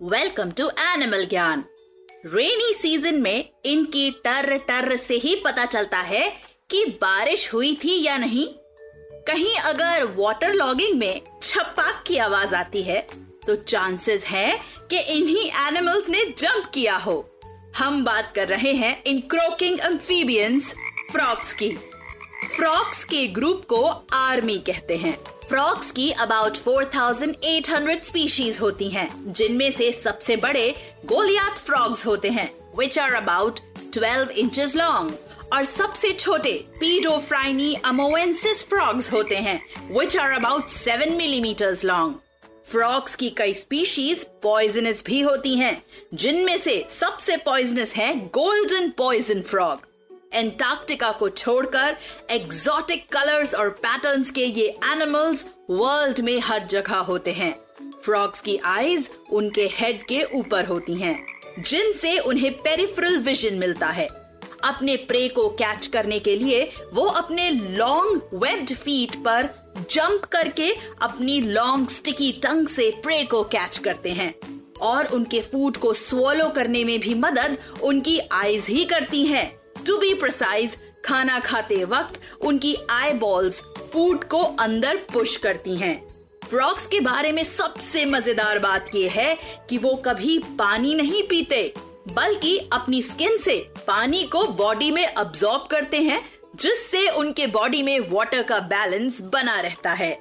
Welcome to animal Gyan rainy season में इनकी टर टर से ही पता चलता है कि बारिश हुई थी या नहीं। कहीं अगर वाटर लॉगिंग में छपाक की आवाज़ आती है तो चांसेस है कि इन्हीं एनिमल्स ने जंप किया हो। हम बात कर रहे हैं इन क्रोकिंग एम्फीबियंस फ्रॉक्स की। फ्रॉक्स के ग्रुप को आर्मी कहते हैं। फ्रॉक्स की अबाउट 4,800 स्पीशीज होती हैं, जिनमें से सबसे बड़े गोलियात फ्रॉग्स होते हैं which are about 12 inches long और सबसे छोटे पीडोफ्राइनी अमोवेंसिस फ्रॉग्स होते हैं which are about 7 millimetres long frogs की कई स्पीशीज पॉइजनस भी होती हैं, जिनमें से सबसे पॉइजनस है गोल्डन पॉइजन फ्रॉग एंटार्क्टिका को छोड़कर एग्जॉटिक कलर्स और पैटर्न्स के ये एनिमल्स वर्ल्ड में हर जगह होते हैं। फ्रॉग्स की आईज उनके हेड के ऊपर होती हैं, जिनसे उन्हें पेरिफेरल विजन मिलता है। अपने प्रे को कैच करने के लिए वो अपने लॉन्ग वेब्ड फीट पर जंप करके अपनी लॉन्ग स्टिकी टंग से प्रे को कैच करते हैं। और उनके फ़ूड को स्वॉलो करने में भी मदद उनकी आईज ही करती हैं। टू बी प्रिसाइज खाना खाते वक्त उनकी आई बॉल्स फ़ूड को अंदर पुश करती हैं। फ्रॉक्स के बारे में सबसे मज़ेदार बात यह है कि वो कभी पानी नहीं पीते, बल्कि अपनी स्किन से पानी को बॉडी में अब्सॉर्ब करते हैं, जिससे उनके बॉडी में वाटर का बैलेंस बना रहता है